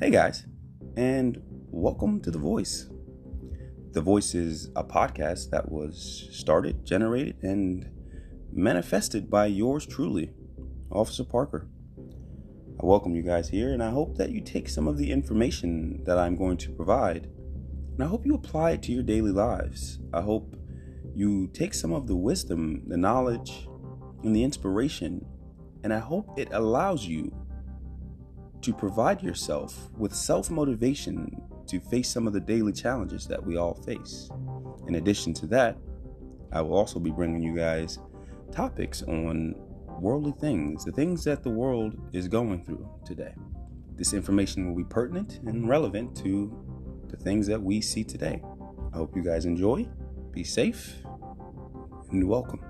Hey guys, and welcome to The Voice. The Voice is a podcast that was started, generated, and manifested by yours truly, Officer Parker. I welcome you guys here, and I hope that you take some of the information that I'm going to provide, and I hope you apply it to your daily lives. I hope you take some of the wisdom, the knowledge, and the inspiration, and I hope it allows you to provide yourself with self motivation to face some of the daily challenges that we all face. In addition to that, I will also be bringing you guys topics on worldly things, the things that the world is going through today. This information will be pertinent and relevant to the things that we see today. I hope you guys enjoy, be safe, and welcome.